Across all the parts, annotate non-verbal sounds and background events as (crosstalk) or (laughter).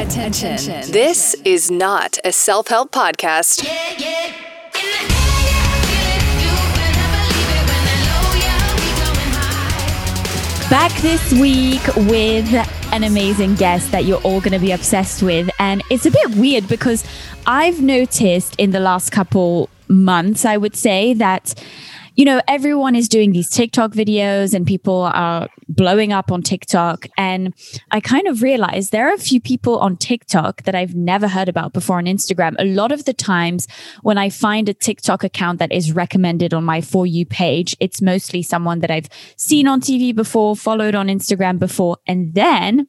Attention. This is not a self help podcast. Back this week with an amazing guest that you're all going to be obsessed with. And it's a bit weird because I've noticed in the last couple months, I would say, that you know, everyone is doing these TikTok videos and people are blowing up on TikTok. And I kind of realized there are a few people on TikTok that I've never heard about before on Instagram. A lot of the times when I find a TikTok account that is recommended on my For You page, it's mostly someone that I've seen on TV before, followed on Instagram before. And then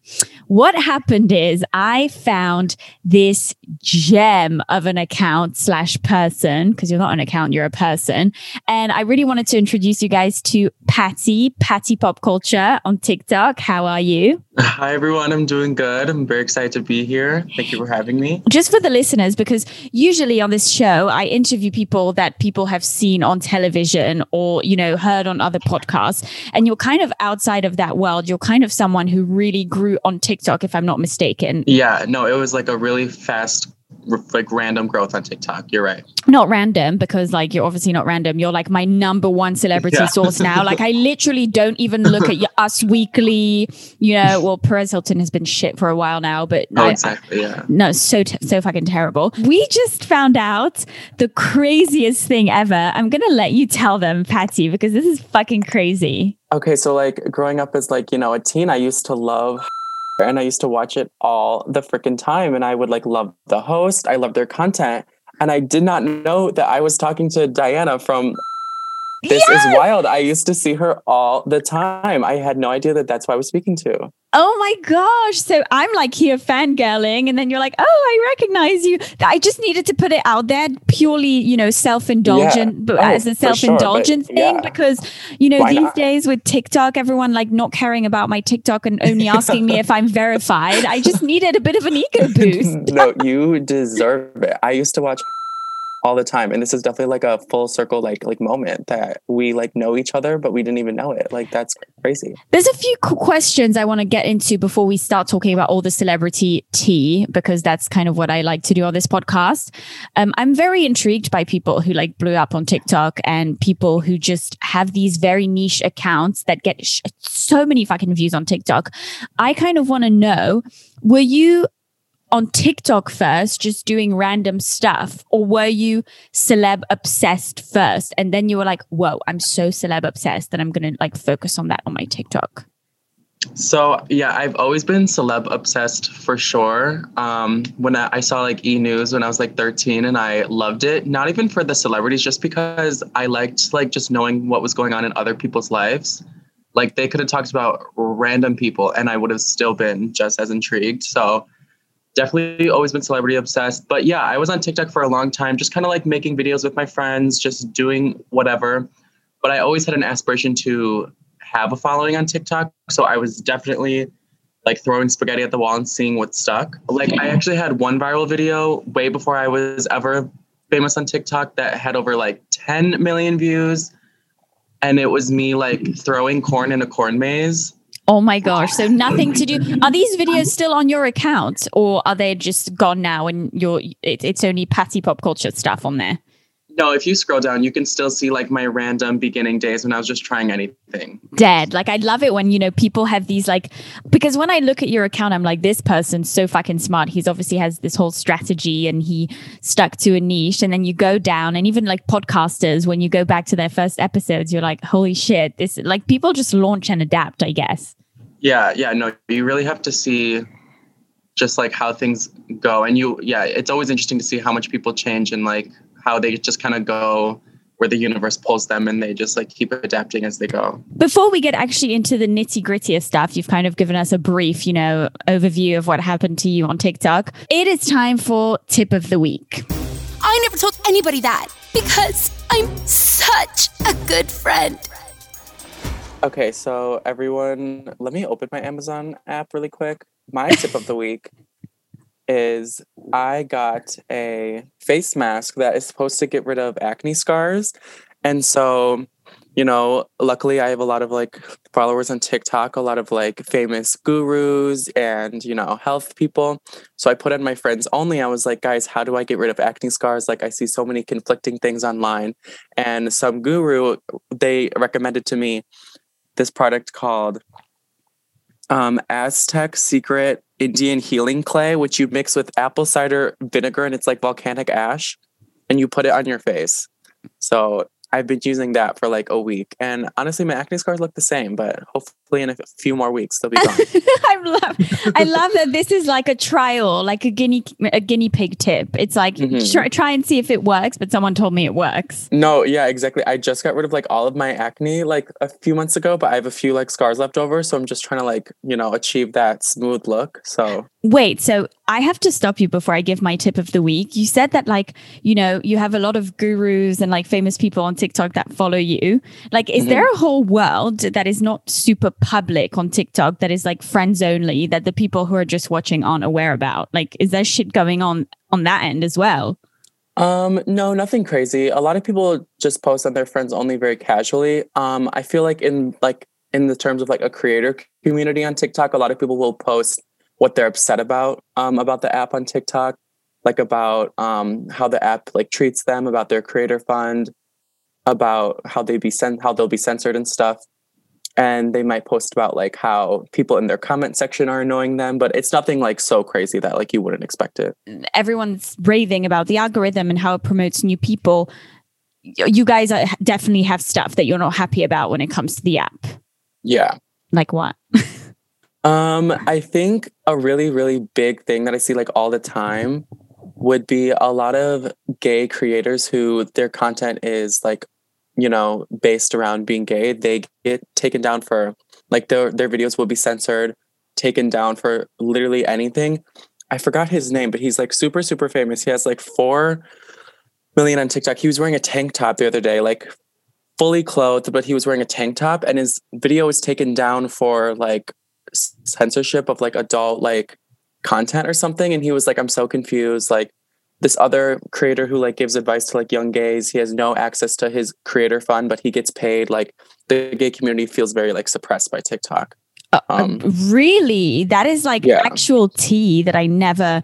what happened is I found this gem of an account slash person, because you're not an account, you're a person. And I really wanted to introduce you guys to Patty, Patty Pop Culture on TikTok. How are you? Hi, everyone. I'm doing good. I'm very excited to be here. Thank you for having me. Just for the listeners, because usually on this show, I interview people that people have seen on television or, you know, heard on other podcasts. And you're kind of outside of that world. You're kind of someone who really grew on TikTok, if I'm not mistaken. Yeah, no, it was like a really fast like random growth on TikTok. You're right. Not random because like you're obviously not random. You're like my number one celebrity yeah. source now. Like I literally don't even look at (laughs) Us Weekly. You know, well Perez Hilton has been shit for a while now, but oh, I, exactly, yeah. No, so so fucking terrible. We just found out the craziest thing ever. I'm gonna let you tell them, Patty, because this is fucking crazy. Okay, so like growing up as like you know a teen, I used to love and I used to watch it all the freaking time. And I would like love the host. I love their content. And I did not know that I was talking to Diana from this yes! is wild. I used to see her all the time. I had no idea that that's who I was speaking to. Oh my gosh. So I'm like here fangirling, and then you're like, oh, I recognize you. I just needed to put it out there purely, you know, self indulgent, yeah. but oh, as a self indulgent sure, thing, yeah. because, you know, Why these not? days with TikTok, everyone like not caring about my TikTok and only (laughs) asking me if I'm verified. I just needed a bit of an ego (laughs) boost. no, you deserve it. I used to watch all the time. And this is definitely like a full circle like like moment that we like know each other but we didn't even know it. Like that's crazy. There's a few questions i want to get into before we start talking about all the celebrity tea because that's kind of what i like to do on this podcast. Um, i'm very intrigued by people who like blew up on tiktok and people who just have these very niche accounts that get sh- so many fucking views on tiktok. I kind of want to know were you on TikTok first, just doing random stuff? Or were you celeb obsessed first? And then you were like, whoa, I'm so celeb obsessed that I'm going to like focus on that on my TikTok? So yeah, I've always been celeb obsessed for sure. Um, when I, I, saw like E News when I was like 13, and I loved it. Not even for the celebrities, just because I liked like just knowing what was going on in other people's lives. Like they could have talked about random people, and I would have still been just as intrigued. So definitely always been celebrity obsessed. But yeah, I was on TikTok for a long time, just kind of like making videos with my friends, just doing whatever. But I always had an aspiration to have a following on TikTok. So I was definitely like throwing spaghetti at the wall and seeing what stuck. Like I actually had one viral video way before I was ever famous on TikTok that had over like 10 million views. And it was me like throwing corn in a corn maze Oh my gosh. So nothing to do. Are these videos still on your account or are they just gone now and you're it, it's only patty pop culture stuff on there? No, if you scroll down, you can still see like my random beginning days when I was just trying anything. Dead. Like I love it when, you know, people have these like because when I look at your account, I'm like, this person's so fucking smart. He's obviously has this whole strategy and he stuck to a niche. And then you go down and even like podcasters, when you go back to their first episodes, you're like, holy shit, this like people just launch and adapt, I guess. Yeah, yeah, no, you really have to see just like how things go. And you, yeah, it's always interesting to see how much people change and like how they just kind of go where the universe pulls them and they just like keep adapting as they go. Before we get actually into the nitty gritty of stuff, you've kind of given us a brief, you know, overview of what happened to you on TikTok. It is time for tip of the week. I never told anybody that because I'm such a good friend. Okay, so everyone, let me open my Amazon app really quick. My (laughs) tip of the week is I got a face mask that is supposed to get rid of acne scars. And so you know, luckily I have a lot of like followers on TikTok, a lot of like famous gurus and, you know, health people. So I put in my friends only. I was like, guys, how do I get rid of acne scars? Like I see so many conflicting things online. And some guru, they recommended to me this product called um, Aztec Secret Indian Healing Clay, which you mix with apple cider vinegar and it's like volcanic ash, and you put it on your face. So I've been using that for like a week, and honestly, my acne scars look the same. But hopefully, in a few more weeks, they'll be gone. (laughs) I love, I love that this is like a trial, like a guinea, a guinea pig tip. It's like mm-hmm. try, try and see if it works. But someone told me it works. No, yeah, exactly. I just got rid of like all of my acne like a few months ago, but I have a few like scars left over, so I'm just trying to like you know achieve that smooth look. So wait, so I have to stop you before I give my tip of the week. You said that like you know you have a lot of gurus and like famous people on TikTok that follow you. Like, is mm-hmm. there a whole world that is not super public on TikTok that is like friends only that the people who are just watching aren't aware about? Like, is there shit going on on that end as well? Um, no, nothing crazy. A lot of people just post on their friends only very casually. Um, I feel like in like in the terms of like a creator community on TikTok, a lot of people will post what they're upset about um about the app on TikTok, like about um how the app like treats them, about their creator fund, about how they be sent how they'll be censored and stuff and they might post about like how people in their comment section are annoying them but it's nothing like so crazy that like you wouldn't expect it. Everyone's raving about the algorithm and how it promotes new people. You guys are, definitely have stuff that you're not happy about when it comes to the app. Yeah. Like what? (laughs) Um i think a really really big thing that i see like all the time would be a lot of gay creators who their content is like you know based around being gay they get taken down for like their their videos will be censored taken down for literally anything. I forgot his name but he's like super super famous. He has like 4 million on tiktok. He was wearing a tank top the other day like fully clothed but he was wearing a tank top and his video was taken down for like censorship of like adult like content or something and he was like i'm so confused like this other creator who like gives advice to like young gays he has no access to his creator fund but he gets paid like the gay community feels very like suppressed by tiktok. Uh, uh um, really? That is like yeah. actual tea that i never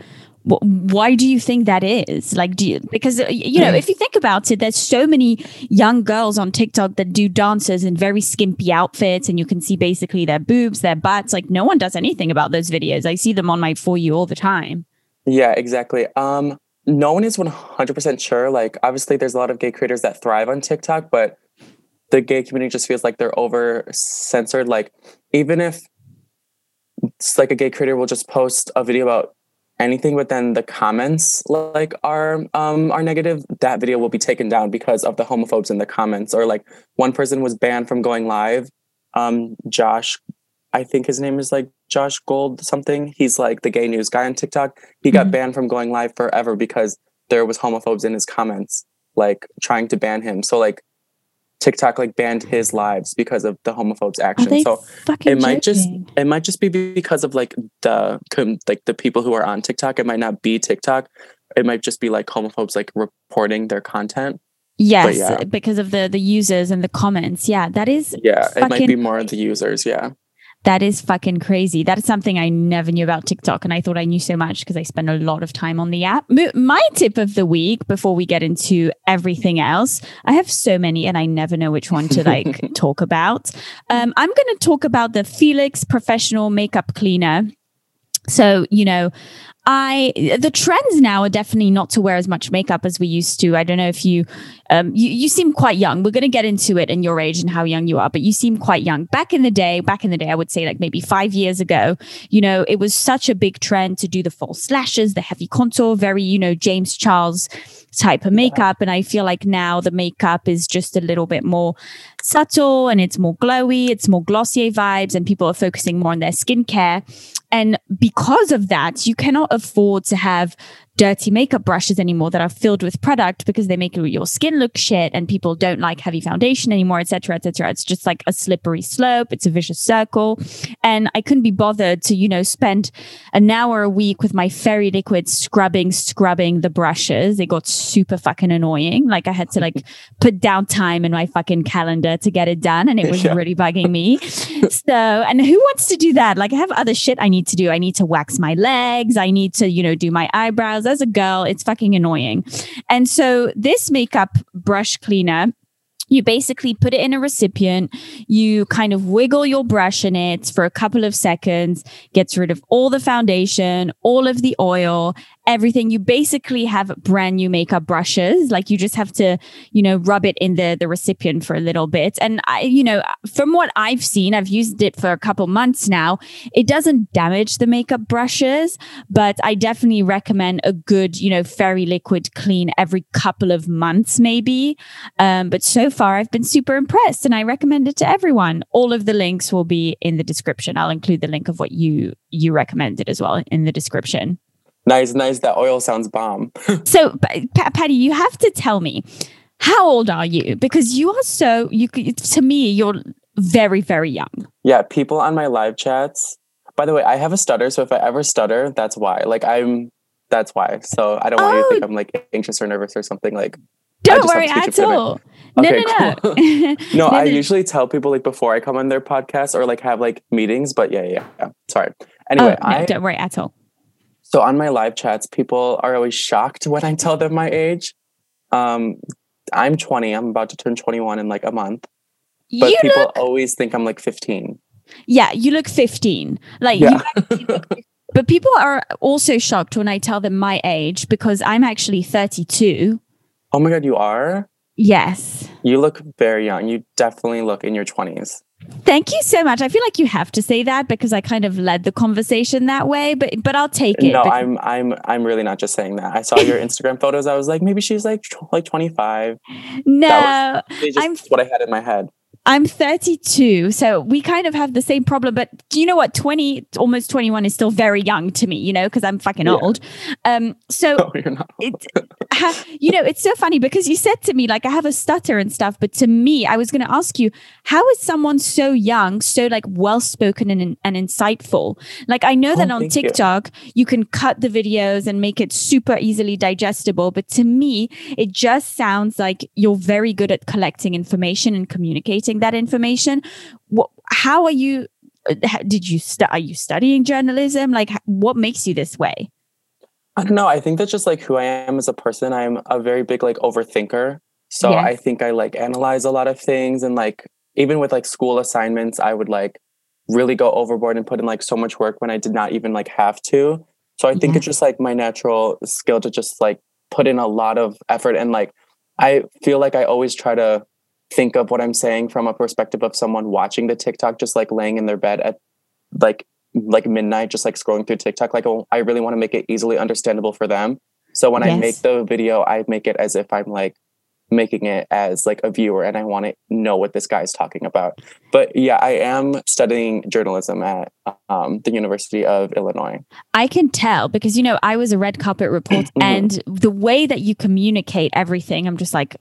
why do you think that is? Like do you because uh, you know if you think about it there's so many young girls on tiktok that do dances in very skimpy outfits and you can see basically their boobs their butts like no one does anything about those videos. I see them on my for you all the time. Yeah exactly. Um no one is 100% sure. Like, obviously, there's a lot of gay creators that thrive on TikTok, but the gay community just feels like they're over censored. Like, even if it's like a gay creator will just post a video about anything, but then the comments like are um are negative, that video will be taken down because of the homophobes in the comments. Or like one person was banned from going live. Um, Josh I think his name is like Josh Gold something. He's like the gay news guy on TikTok. He got mm-hmm. banned from going live forever because there was homophobes in his comments, like trying to ban him. So like TikTok like banned his lives because of the homophobes action. So it might just it might just be because of like the like the people who are on TikTok. It might not be TikTok. It might just be like homophobes like reporting their content. Yes, yeah. because of the the users and the comments. Yeah, that is Yeah, it might be more of the users, yeah. That is fucking crazy. That is something I never knew about TikTok. And I thought I knew so much because I spend a lot of time on the app. My tip of the week before we get into everything else, I have so many and I never know which one to like (laughs) talk about. Um, I'm going to talk about the Felix Professional Makeup Cleaner. So, you know, I the trends now are definitely not to wear as much makeup as we used to. I don't know if you um you, you seem quite young. We're gonna get into it and your age and how young you are, but you seem quite young. Back in the day, back in the day, I would say like maybe five years ago, you know, it was such a big trend to do the false lashes, the heavy contour, very, you know, James Charles type of makeup. And I feel like now the makeup is just a little bit more subtle and it's more glowy, it's more Glossier vibes, and people are focusing more on their skincare. And because of that, you cannot afford to have dirty makeup brushes anymore that are filled with product because they make your skin look shit and people don't like heavy foundation anymore, etc., etc. It's just like a slippery slope. It's a vicious circle. And I couldn't be bothered to, you know, spend an hour a week with my fairy liquid scrubbing, scrubbing the brushes. It got super fucking annoying. Like I had to like (laughs) put down time in my fucking calendar to get it done. And it was yeah. really bugging me. (laughs) so, and who wants to do that? Like I have other shit I need to do. I need to wax my legs. I need to, you know, do my eyebrows as a girl, it's fucking annoying. And so this makeup brush cleaner you basically put it in a recipient, you kind of wiggle your brush in it for a couple of seconds, gets rid of all the foundation, all of the oil, everything. You basically have brand new makeup brushes. Like you just have to, you know, rub it in the the recipient for a little bit. And I, you know, from what I've seen, I've used it for a couple months now. It doesn't damage the makeup brushes, but I definitely recommend a good, you know, fairy liquid clean every couple of months, maybe. Um, but so far, I've been super impressed, and I recommend it to everyone. All of the links will be in the description. I'll include the link of what you you recommended as well in the description. Nice, nice. That oil sounds bomb. (laughs) so, P- Patty, you have to tell me how old are you? Because you are so you. To me, you're very, very young. Yeah, people on my live chats. By the way, I have a stutter, so if I ever stutter, that's why. Like I'm. That's why. So I don't want oh. you to think oh. I'm like anxious or nervous or something. Like don't worry at all. No, okay, no, no. (laughs) no, no, I usually tell people like before I come on their podcast or like have like meetings, but yeah, yeah, yeah. Sorry. Anyway, oh, no, I don't worry at all. So on my live chats, people are always shocked when I tell them my age. Um, I'm 20. I'm about to turn 21 in like a month. But you people look... always think I'm like 15. Yeah, you look 15. Like yeah. (laughs) but people are also shocked when I tell them my age because I'm actually 32. Oh my god, you are? Yes. You look very young. You definitely look in your 20s. Thank you so much. I feel like you have to say that because I kind of led the conversation that way, but but I'll take it. No, because- I'm I'm I'm really not just saying that. I saw your Instagram photos. I was like, maybe she's like like 25. (laughs) No, I'm what I had in my head. I'm 32, so we kind of have the same problem. But do you know what? 20, almost 21 is still very young to me, you know, because I'm fucking yeah. old. Um, so (laughs) no, you're not. You know, it's so funny because you said to me like I have a stutter and stuff, but to me, I was going to ask you, how is someone so young, so like well spoken and, and insightful? Like I know oh, that on TikTok you. you can cut the videos and make it super easily digestible, but to me, it just sounds like you're very good at collecting information and communicating that information. What, how are you uh, did you stu- are you studying journalism? Like what makes you this way? I don't know i think that's just like who i am as a person. I'm a very big like overthinker. So yes. i think i like analyze a lot of things and like even with like school assignments i would like really go overboard and put in like so much work when i did not even like have to. So i think it's just like my natural skill to just like put in a lot of effort and like i feel like i always try to think of what I'm saying from a perspective of someone watching the TikTok, just like laying in their bed at like like midnight, just like scrolling through TikTok. Like, oh, I really want to make it easily understandable for them. So when yes. I make the video, I make it as if I'm like making it as like a viewer and I want to know what this guy's talking about. But yeah, I am studying journalism at um, the University of Illinois. I can tell because, you know, I was a red carpet reporter mm-hmm. and the way that you communicate everything, I'm just like,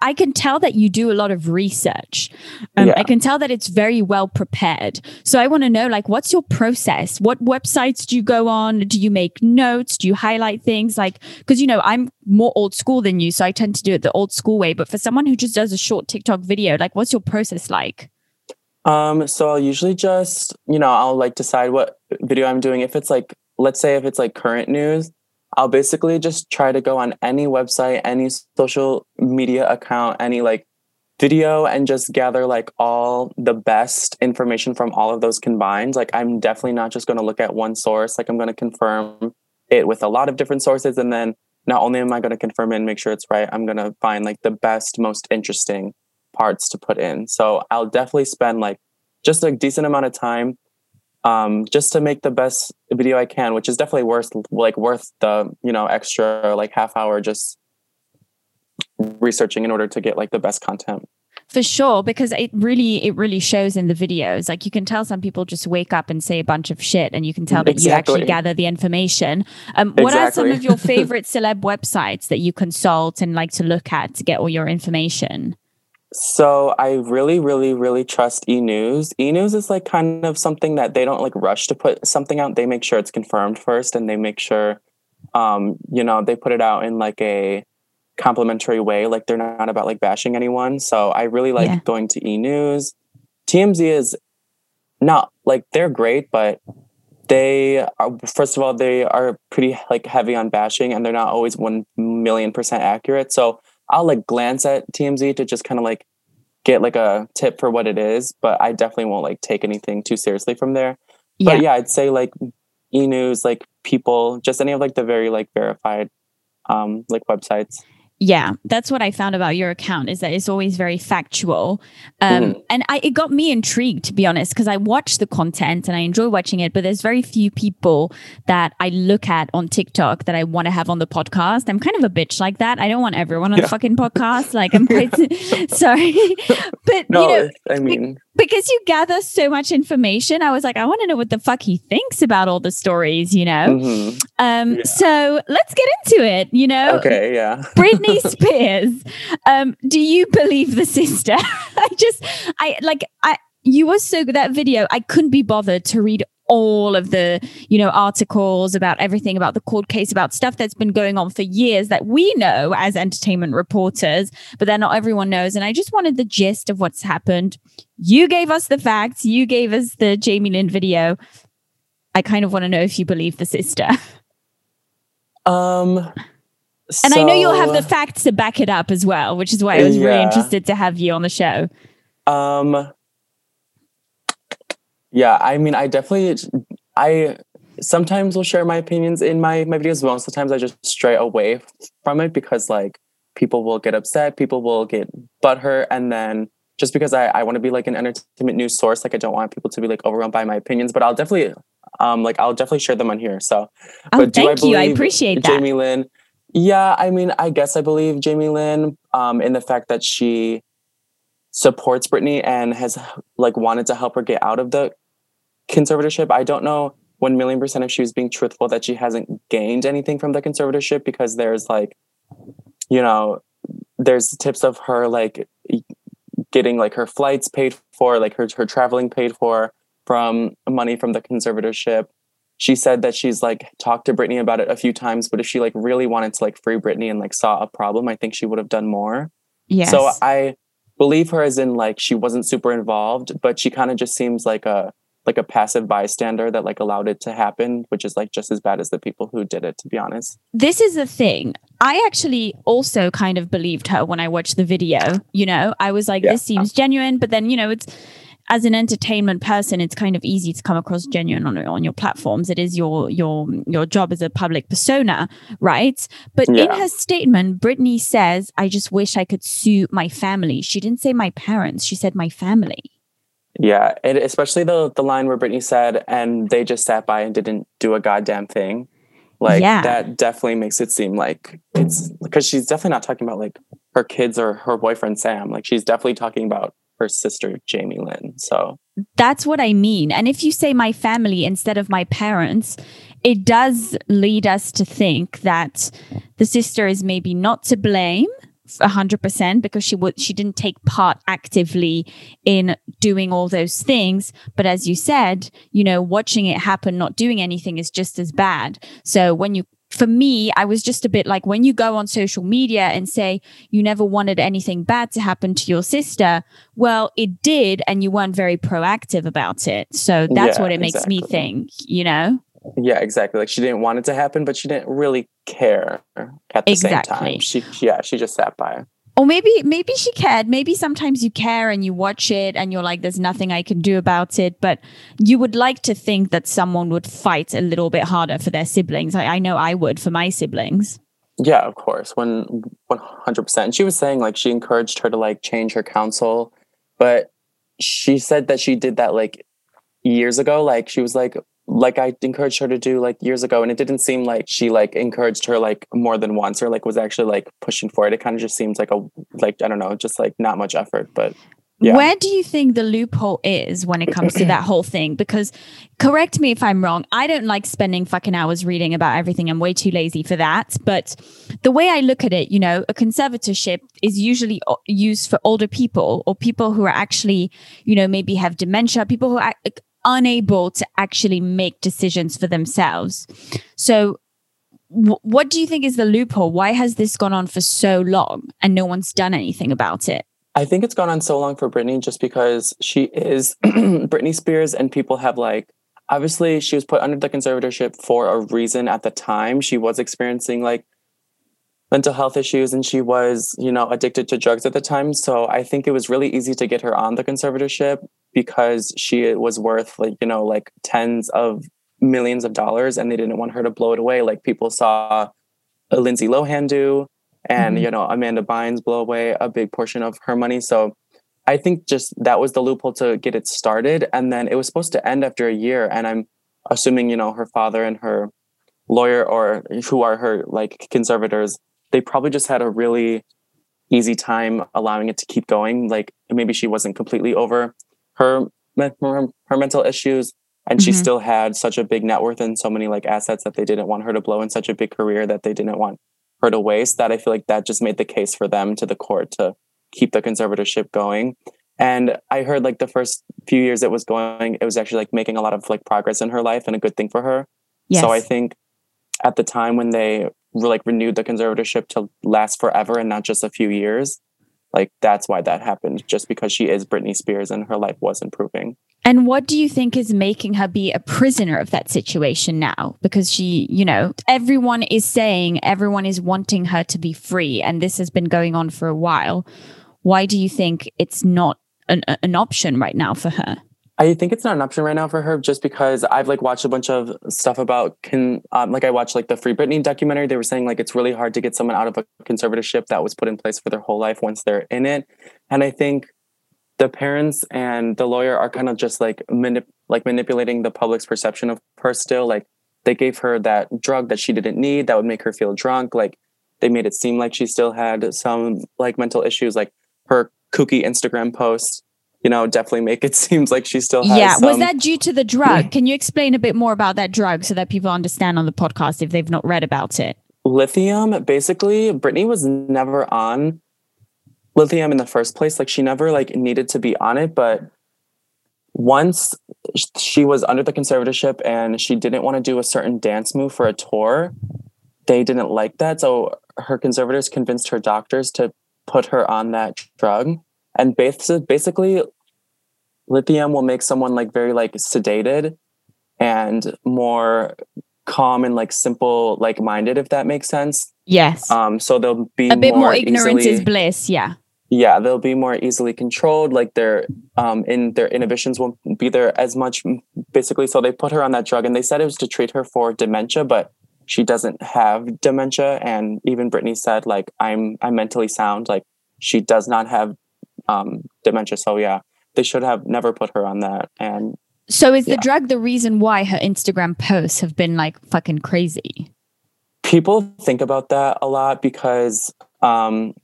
I can tell that you do a lot of research. Um, yeah. I can tell that it's very well prepared. So I want to know, like, what's your process? What websites do you go on? Do you make notes? Do you highlight things? Like, because, you know, I'm more old school than you. So I tend to do it the old school way. But for someone who just does a short TikTok video, like, what's your process like? Um, so I'll usually just, you know, I'll like decide what video I'm doing. If it's like, let's say if it's like current news, I'll basically just try to go on any website, any social media account, any like video and just gather like all the best information from all of those combined. Like I'm definitely not just going to look at one source. Like I'm going to confirm it with a lot of different sources. And then not only am I going to confirm it and make sure it's right, I'm going to find like the best, most interesting parts to put in. So I'll definitely spend like just a decent amount of time um, just to make the best video I can, which is definitely worth like worth the you know extra like half hour just researching in order to get like the best content. For sure, because it really it really shows in the videos. Like you can tell some people just wake up and say a bunch of shit, and you can tell that Exactly. you actually gather the information. Um, what are some of your (laughs) favorite celeb websites that you consult and like to look at to get all your information? So I really, really, really trust E News. E News is like kind of something that they don't like rush to put something out. They make sure it's confirmed first, and they make sure, um, you know, they put it out in like a complimentary way. Like they're not about like bashing anyone. So I really like Yeah. going to E News. TMZ is not like they're great, but they are first of all they are pretty like heavy on bashing, and they're not always one million percent accurate. So I'll like glance at TMZ to just kind of like get like a tip for what it is, but I definitely won't like take anything too seriously from there. But yeah, I'd say like e news, like people, just any of like the very like verified um like websites. Yeah, that's what I found about your account is that it's always very factual. Um, Mhm. And I, it got me intrigued, to be honest, because I watch the content and I enjoy watching it, but there's very few people that I look at on TikTok that I want to have on the podcast. I'm kind of a bitch like that. I don't want everyone on the fucking podcast. Like, I'm (laughs) quite (laughs) sorry. but, No, you know, I mean because you gather so much information, I was like, I want to know what the fuck he thinks about all the stories, you know? mhm. Um, Yeah. So let's get into it, you know? okay, yeah. (laughs) Britney Spears. Um, do you believe the sister? (laughs) I just, I like, I, you were so good that video. I couldn't be bothered to read all of the, you know, articles about everything about the court case, about stuff that's been going on for years that we know as entertainment reporters, but then not everyone knows. And I just wanted the gist of what's happened. You gave us the facts. You gave us the Jamie Lynn video. I kind of want to know if you believe the sister. (laughs) Um And I know you'll have the facts to back it up as well, which is why I was really interested to have you on the show. Um Yeah, I mean I definitely I sometimes will share my opinions in my my videos, but most of the times I just stray away from it because like people will get upset, people will get butthurt, and then just because I, I want to be like an entertainment news source, like I don't want people to be like overwhelmed by my opinions, but I'll definitely um like I'll definitely share them on here. So Oh, but do thank you. I appreciate that. Jamie Lynn. Yeah, I mean, I guess I believe Jamie Lynn um, in the fact that she supports Britney and has like wanted to help her get out of the conservatorship. I don't know one million percent if she was being truthful that she hasn't gained anything from the conservatorship because there's like, you know, there's tips of her like getting like her flights paid for, like her her traveling paid for from money from the conservatorship she said that she's like talked to Britney about it a few times, but if she like really wanted to like free Britney and like saw a problem, I think she would have done more. Yes. So I believe her as in like she wasn't super involved, but she kind of just seems like a like a passive bystander that like allowed it to happen, which is like just as bad as the people who did it, to be honest. this is the thing. I actually also kind of believed her when I watched the video. You know, I was like, Yeah. this seems genuine, but then, you know, it's as an entertainment person, it's kind of easy to come across genuine on, on your platforms. It is your your your job as a public persona, right? But in her statement, Britney says, I just wish I could sue my family. She didn't say my parents, she said my family. Yeah, and especially the the line where Britney said, "and they just sat by and didn't do a goddamn thing." Like Yeah. that definitely makes it seem like it's because she's definitely not talking about like her kids or her boyfriend Sam. Like she's definitely talking about her sister Jamie Lynn. So That's what I mean. And if you say my family instead of my parents, it does lead us to think that the sister is maybe not to blame a hundred percent because she would she didn't take part actively in doing all those things. But as you said, you know, watching it happen, not doing anything is just as bad. So when you for me, I was just a bit like when you go on social media and say you never wanted anything bad to happen to your sister, well, it did, and you weren't very proactive about it. So that's Yeah, what it makes me think, you know? Yeah, exactly. Like she didn't want it to happen, but she didn't really care at the same time. She yeah, she just sat by. Or maybe maybe she cared. Maybe sometimes you care and you watch it and you're like, there's nothing I can do about it. But you would like to think that someone would fight a little bit harder for their siblings. I, I know I would for my siblings. Yeah, of course. When one hundred percent. She was saying like she encouraged her to like change her counsel, but she said that she did that like years ago. Like she was like, like I encouraged her to do like years ago. And it didn't seem like she like encouraged her like more than once or like was actually like pushing for it. It kind of just seems like a like I don't know, just like not much effort. But yeah. Where do you think the loophole is when it comes to that whole thing? Because correct me if I'm wrong, I don't like spending fucking hours reading about everything. I'm way too lazy for that. But the way I look at it, you know, a conservatorship is usually uh, used for older people or people who are actually, you know, maybe have dementia, people who unable to actually make decisions for themselves. So w- what do you think is the loophole? Why has this gone on for so long and no one's done anything about it? I think it's gone on so long for Britney just because she is (clears throat) Britney Spears and people have like obviously she was put under the conservatorship for a reason at the time. She was experiencing like mental health issues and she was, you know, addicted to drugs at the time. So I think it was really easy to get her on the conservatorship because she was worth like, you know, like tens of millions of dollars and they didn't want her to blow it away. Like people saw Lindsay Lohan do and mm-hmm. you know amanda bynes blow away a big portion of her money so i think just that was the loophole to get it started and then it was supposed to end after a year and i'm assuming you know her father and her lawyer or who are her like conservators they probably just had a really easy time allowing it to keep going like maybe she wasn't completely over her her, her mental issues and mm-hmm. she still had such a big net worth and so many like assets that they didn't want her to blow in such a big career that they didn't want her to waste that I feel like that just made the case for them to the court to keep the conservatorship going. And I heard like the first few years it was going, it was actually like making a lot of like progress in her life and a good thing for her. Yes. So I think at the time when they were like renewed the conservatorship to last forever and not just a few years, like that's why that happened, just because she is Britney Spears and her life was improving. And what do you think is making her be a prisoner of that situation now? Because she, you know, everyone is saying everyone is wanting her to be free, and this has been going on for a while. Why do you think it's not an, an option right now for her? I think it's not an option right now for her just because I've like watched a bunch of stuff about can um, like I watched like the Free Britney documentary. They were saying like it's really hard to get someone out of a conservatorship that was put in place for their whole life once they're in it. And I think the parents and the lawyer are kind of just like manip- like manipulating the public's perception of her still like they gave her that drug that she didn't need that would make her feel drunk like they made it seem like she still had some like mental issues like her kooky instagram posts you know definitely make it (laughs) seems like she still has yeah some- was that due to the drug can you explain a bit more about that drug so that people understand on the podcast if they've not read about it lithium basically Britney was never on lithium in the first place. Like she never like needed to be on it, but once she was under the conservatorship and she didn't want to do a certain dance move for a tour, they didn't like that. So her conservators convinced her doctors to put her on that drug. And basically, lithium will make someone like very like sedated and more calm and like simple, like minded, if that makes sense. Yes. Um. So they'll be a bit more, more ignorance easily, is bliss. Yeah yeah they'll be more easily controlled like their um in their inhibitions won't be there as much basically so they put her on that drug and they said it was to treat her for dementia but she doesn't have dementia and even britney said like i'm i'm mentally sound like she does not have um dementia so yeah they should have never put her on that and so is yeah. the drug the reason why her instagram posts have been like fucking crazy people think about that a lot because um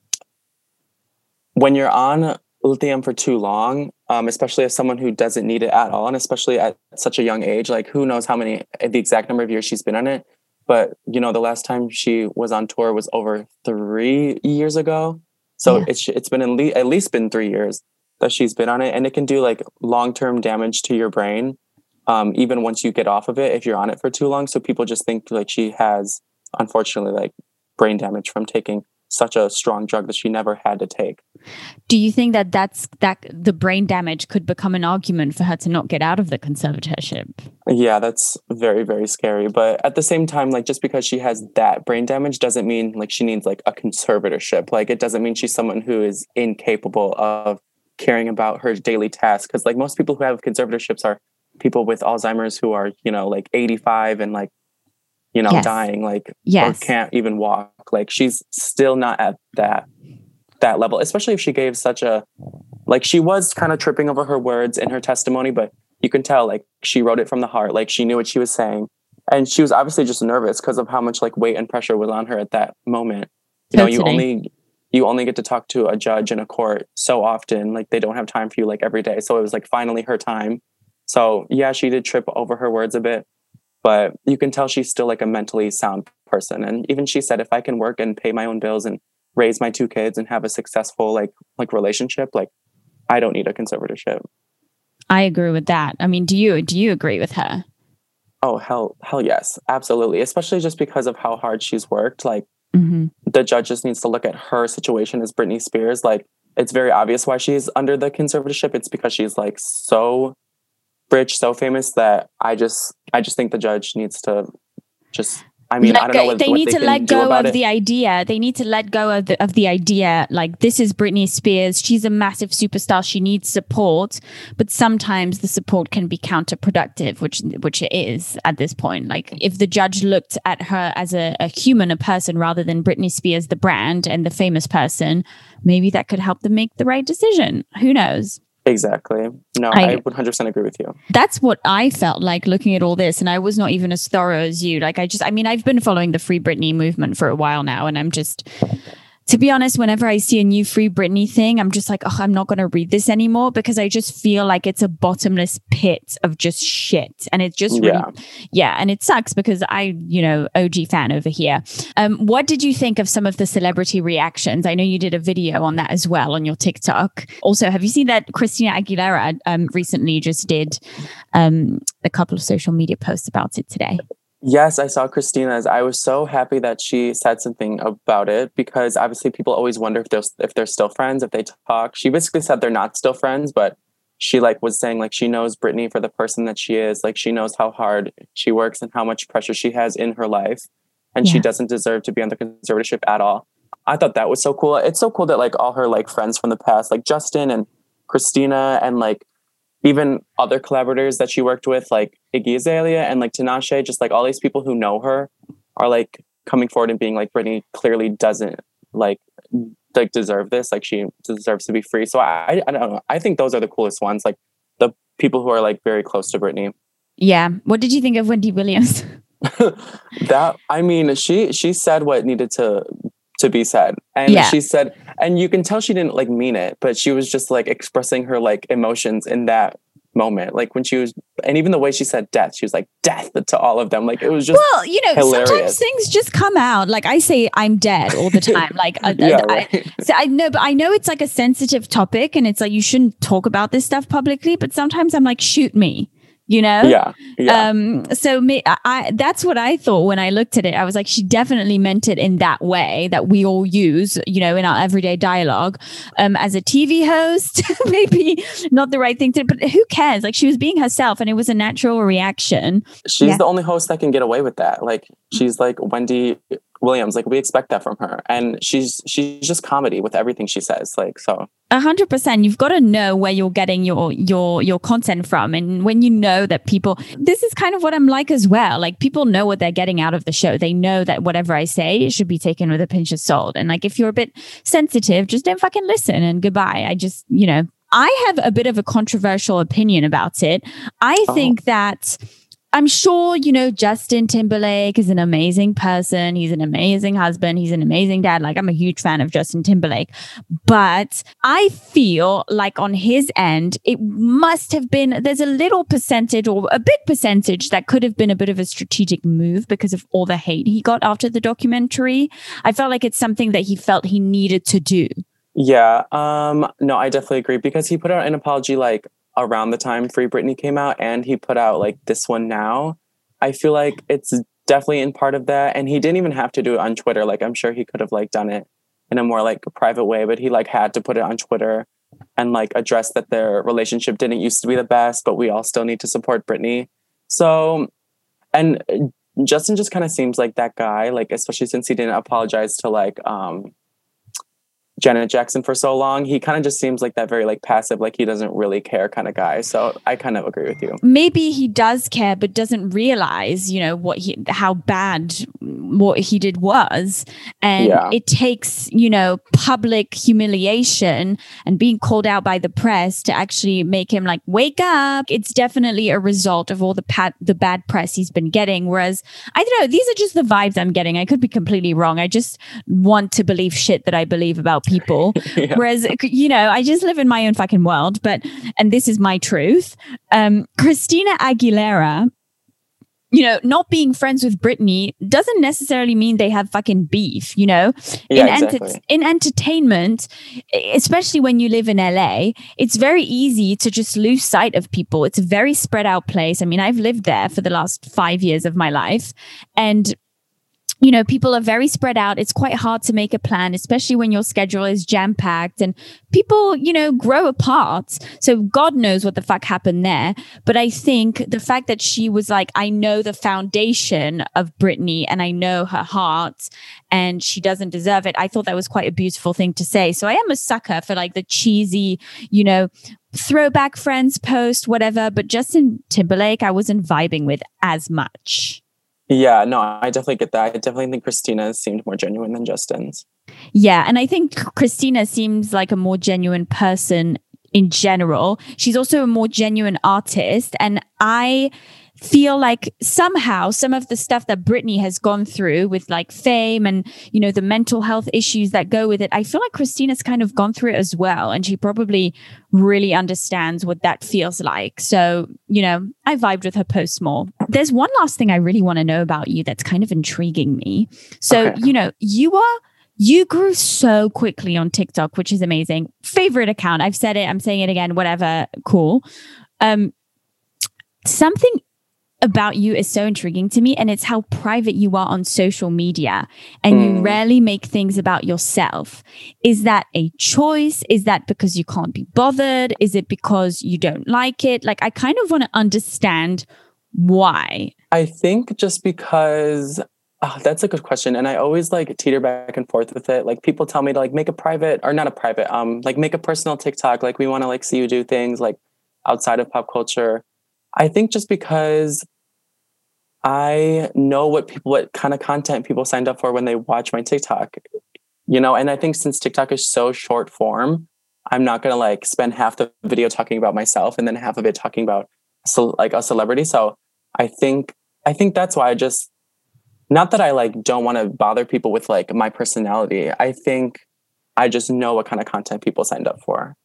when you're on lithium for too long, um, especially as someone who doesn't need it at all, and especially at such a young age, like who knows how many the exact number of years she's been on it. But you know, the last time she was on tour was over three years ago. So yeah. it's it's been at least, at least been three years that she's been on it, and it can do like long term damage to your brain, um, even once you get off of it if you're on it for too long. So people just think like she has, unfortunately, like brain damage from taking such a strong drug that she never had to take. Do you think that that's that the brain damage could become an argument for her to not get out of the conservatorship? Yeah, that's very very scary. But at the same time, like just because she has that brain damage doesn't mean like she needs like a conservatorship. Like it doesn't mean she's someone who is incapable of caring about her daily tasks. Because like most people who have conservatorships are people with Alzheimer's who are you know like 85 and like you know, yes. dying, like yes. or can't even walk. Like she's still not at that that level, especially if she gave such a like she was kind of tripping over her words in her testimony, but you can tell like she wrote it from the heart. Like she knew what she was saying. And she was obviously just nervous because of how much like weight and pressure was on her at that moment. You know, you only you only get to talk to a judge in a court so often. Like they don't have time for you like every day. So it was like finally her time. So yeah, she did trip over her words a bit, but you can tell she's still like a mentally sound person. And even she said, if I can work and pay my own bills and raise my two kids and have a successful like like relationship, like I don't need a conservatorship. I agree with that. I mean, do you do you agree with her? Oh hell hell yes. Absolutely. Especially just because of how hard she's worked. Like mm-hmm. The judge just needs to look at her situation as Britney Spears. Like it's very obvious why she's under the conservatorship. It's because she's like so rich, so famous that I just I just think the judge needs to just I mean, let I don't know what, they what need they to let go of it. the idea. They need to let go of the of the idea. Like this is Britney Spears. She's a massive superstar. She needs support, but sometimes the support can be counterproductive, which which it is at this point. Like if the judge looked at her as a, a human, a person, rather than Britney Spears, the brand and the famous person, maybe that could help them make the right decision. Who knows? Exactly. No, I, I 100% agree with you. That's what I felt like looking at all this. And I was not even as thorough as you. Like, I just, I mean, I've been following the Free Britney movement for a while now, and I'm just, to be honest, whenever I see a new Free Britney thing, I'm just like, oh, I'm not going to read this anymore because I just feel like it's a bottomless pit of just shit. And it just really, yeah. yeah. And it sucks because I, you know, OG fan over here. Um, what did you think of some of the celebrity reactions? I know you did a video on that as well on your TikTok. Also, have you seen that Christina Aguilera um, recently just did um, a couple of social media posts about it today? Yes, I saw Christina's. I was so happy that she said something about it because obviously people always wonder if they're if they're still friends, if they talk. She basically said they're not still friends, but she like was saying like she knows Britney for the person that she is. Like she knows how hard she works and how much pressure she has in her life, and yeah. she doesn't deserve to be under conservatorship at all. I thought that was so cool. It's so cool that like all her like friends from the past, like Justin and Christina and like even other collaborators that she worked with, like Iggy Azalea and like Tinashe, just like all these people who know her are like coming forward and being like, Britney clearly doesn't like like deserve this. Like she deserves to be free. So I I don't know. I think those are the coolest ones. Like the people who are like very close to Britney. Yeah. What did you think of Wendy Williams? (laughs) that I mean, she she said what needed to to be said. And yeah. she said, and you can tell she didn't like mean it, but she was just like expressing her like emotions in that moment. Like when she was, and even the way she said death, she was like death to all of them. Like it was just well, you know, hilarious. sometimes things just come out. Like I say, I'm dead all the (laughs) time. Like uh, (laughs) yeah, uh, I, right. (laughs) I, so I know, but I know it's like a sensitive topic, and it's like you shouldn't talk about this stuff publicly. But sometimes I'm like, shoot me you know? Yeah, yeah. um so me i that's what i thought when i looked at it. I was like she definitely meant it in that way that we all use you know in our everyday dialogue. Um as a tv host (laughs) maybe not the right thing to but who cares? Like she was being herself and it was a natural reaction. She's yeah. the only host that can get away with that. Like she's like wendy Williams. Like we expect that from her, and she's she's just comedy with everything she says. Like so. A hundred percent. You've got to know where you're getting your your your content from, and when you know that people, this is kind of what I'm like as well. Like people know what they're getting out of the show. They know that whatever I say should be taken with a pinch of salt. And like if you're a bit sensitive, just don't fucking listen and goodbye. I just you know I have a bit of a controversial opinion about it. I oh. think that I'm sure, you know, Justin Timberlake is an amazing person. He's an amazing husband. He's an amazing dad. Like, I'm a huge fan of Justin Timberlake. But I feel like on his end, it must have been, there's a little percentage or a big percentage that could have been a bit of a strategic move because of all the hate he got after the documentary. I felt like it's something that he felt he needed to do. Yeah. Um, no, I definitely agree because he put out an apology like around the time Free Britney came out, and he put out like this one now. I feel like it's definitely in part of that, and he didn't even have to do it on Twitter. Like I'm sure he could have like done it in a more like private way, but he like had to put it on Twitter and like address that their relationship didn't used to be the best, but we all still need to support Britney. So, and Justin just kind of seems like that guy, like especially since he didn't apologize to like um Janet Jackson for so long, he kind of just seems like that very like passive, like he doesn't really care kind of guy. So I kind of agree with you. Maybe he does care, but doesn't realize, you know, what he, how bad what he did was. And yeah. it takes, you know, public humiliation and being called out by the press to actually make him like wake up. It's definitely a result of all the pat, the bad press he's been getting. Whereas I don't know, these are just the vibes I'm getting. I could be completely wrong. I just want to believe shit that I believe about people. (laughs) yeah. Whereas, you know, I just live in my own fucking world, but, and this is my truth. Um, Christina Aguilera you know, not being friends with Britney doesn't necessarily mean they have fucking beef, you know? Yeah, in, exactly. ent- in entertainment, especially when you live in LA, it's very easy to just lose sight of people. It's a very spread out place. I mean, I've lived there for the last five years of my life. And you know, people are very spread out. It's quite hard to make a plan, especially when your schedule is jam packed and people, you know, grow apart. So God knows what the fuck happened there. But I think the fact that she was like, I know the foundation of Britney and I know her heart and she doesn't deserve it. I thought that was quite a beautiful thing to say. So I am a sucker for like the cheesy, you know, throwback friends post, whatever. But Justin Timberlake, I wasn't vibing with as much. Yeah, no, I definitely get that. I definitely think Christina seemed more genuine than Justin's. Yeah, and I think Christina seems like a more genuine person in general. She's also a more genuine artist. And I feel like somehow some of the stuff that Britney has gone through with like fame and, you know, the mental health issues that go with it, I feel like Christina's kind of gone through it as well. And she probably really understands what that feels like. So, you know, I vibed with her post more. There's one last thing I really want to know about you that's kind of intriguing me. So, okay. you know, you are you grew so quickly on TikTok, which is amazing. Favorite account. I've said it, I'm saying it again, whatever. Cool. Um something about you is so intriguing to me and it's how private you are on social media and mm. you rarely make things about yourself. Is that a choice? Is that because you can't be bothered? Is it because you don't like it? Like i kind of want to understand why. I think just because oh, that's a good question and i always like teeter back and forth with it. Like people tell me to like make a private or not a private um like make a personal tiktok like we want to like see you do things like outside of pop culture. I think just because I know what people, what kind of content people signed up for when they watch my TikTok, you know, and I think since TikTok is so short form, I'm not to like spend half the video talking about myself and then half of it talking about so like a celebrity. So I think, I think that's why I just, not that I like don't want to bother people with like my personality. I think I just know what kind of content people signed up for.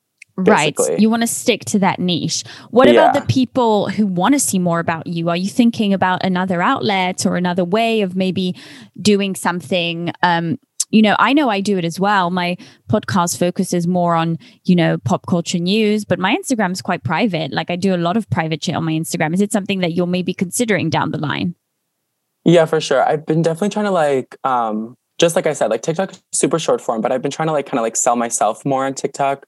Basically. Right. You want to stick to that niche. What yeah. about the people who want to see more about you? Are you thinking about another outlet or another way of maybe doing something? Um, you know, I know I do it as well. My podcast focuses more on, you know, pop culture news, but my Instagram is quite private. Like I do a lot of private shit on my Instagram. Is it something that you're maybe considering down the line? Yeah, for sure. I've been definitely trying to like um just like I said, like TikTok super short form, but I've been trying to like kind of like sell myself more on TikTok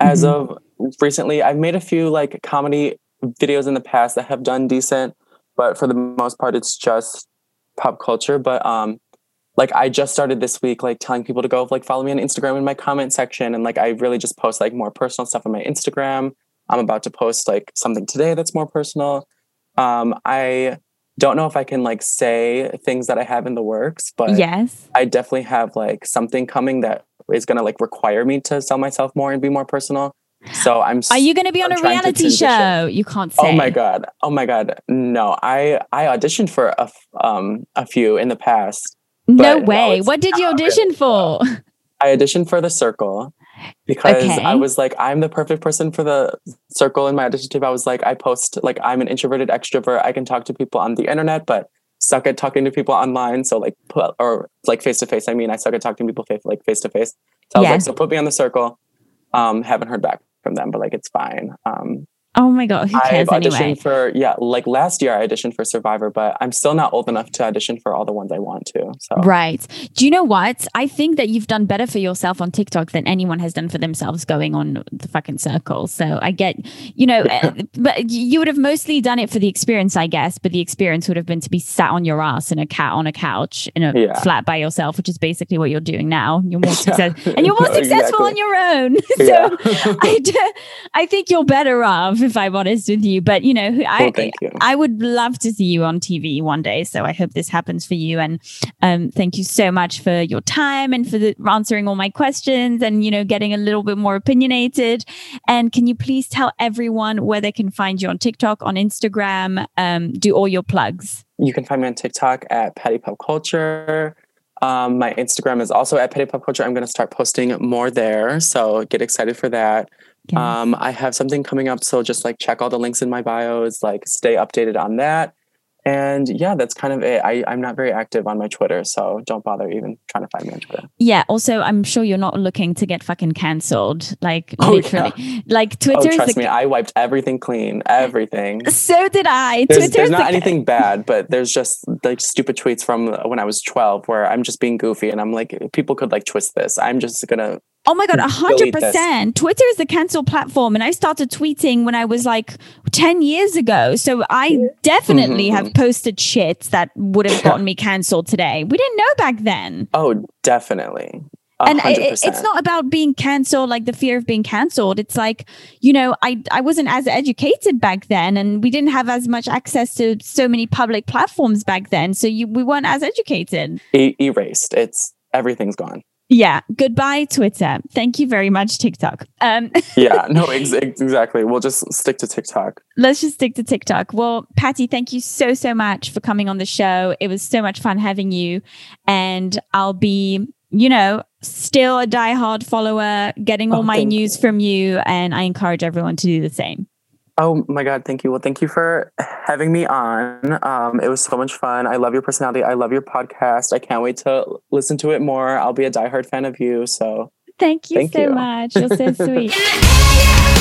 as mm-hmm. of recently. I've made a few like comedy videos in the past that have done decent but for the most part it's just pop culture. But um like i just started this week like telling people to go like follow me on instagram in my comment section. And like i really just post like more personal stuff on my instagram. I'm about to post like something today that's more personal. Um i don't know if i can like say things that i have in the works but yes. I definitely have like something coming that is going to like require me to sell myself more and be more personal. So I'm. Are you going to be on I'm a reality show? You can't say. Oh my god! Oh my god! No, I I auditioned for a um a few in the past. No way! No, what did you audition for? I auditioned for the Circle because okay. I was like, I'm the perfect person for the Circle in my audition tape. I was like, I post like I'm an introverted extrovert. I can talk to people on the internet, but suck at talking to people online. So like, put, or like face to face. I mean, I suck at talking to people face like face to face. So I was like, so put me on the circle. Um, haven't heard back from them, but like it's fine. Um, Oh my god, who cares I've auditioned anyway? for yeah, like last year I auditioned for Survivor, but I'm still not old enough to audition for all the ones I want to. So Right. Do you know what? I think that you've done better for yourself on TikTok than anyone has done for themselves going on the fucking circle. So I get, you know, uh, but you would have mostly done it for the experience, I guess. But the experience would have been to be sat on your ass in a cat on a couch in a Yeah. flat by yourself, which is basically what you're doing now. You're more (laughs) Yeah. success and you're more (laughs) No, successful on your own. (laughs) so. I, d- I think you're better off (laughs) if I'm honest with you. But you know, I well, you. I would love to see you on TV one day. So I hope this happens for you. And um, thank you so much for your time and for the, answering all my questions and you know getting a little bit more opinionated. And can you please tell everyone where they can find you on TikTok, on Instagram? Um, do all your plugs. You can find me on TikTok at Patty Pop Culture. Um, my Instagram is also at Petty Pop Culture. I'm going to start posting more there, so get excited for that. Um, I have something coming up, so just like check all the links in my bios, like stay updated on that. And yeah, that's kind of it. I, I'm not very active on my Twitter, so don't bother even trying to find me on Twitter. yeah. Also, I'm sure you're not looking to get fucking cancelled. Like Oh, literally, like Oh, Twitter is trust me, I wiped everything clean, everything. so did I. There's, Twitter there's not the- anything (laughs) bad, but there's just like stupid tweets from when I was 12 where I'm just being goofy and I'm like, people could like twist this. I'm just gonna, Oh my god, a 100%. Twitter is the cancel platform, and I started tweeting when I was like ten years ago. So I definitely Mhm. have posted shit that would have gotten me (laughs) cancelled today. We didn't know back then, oh, definitely. A and it, it's not about being cancelled, like the fear of being cancelled. It's like you know, I I wasn't as educated back then, and we didn't have as much access to so many public platforms back then. So you we weren't as educated. E- erased. It's everything's gone. Yeah. Goodbye, Twitter. Thank you very much, TikTok. Um. (laughs) Yeah, no, ex- ex- exactly. We'll just stick to TikTok. let's just stick to TikTok. Well, Patty, thank you so, so much for coming on the show. It was so much fun having you. And I'll be, you know, still a diehard follower, getting all Oh, my news from you. And I encourage everyone to do the same. Oh my God, thank you. Well, thank you for having me on. Um, it was so much fun. I love your personality. I love your podcast. I can't wait to listen to it more. I'll be a diehard fan of you. So Thank you Thank so you. much. You're so (laughs) sweet. Yeah, (laughs) yeah,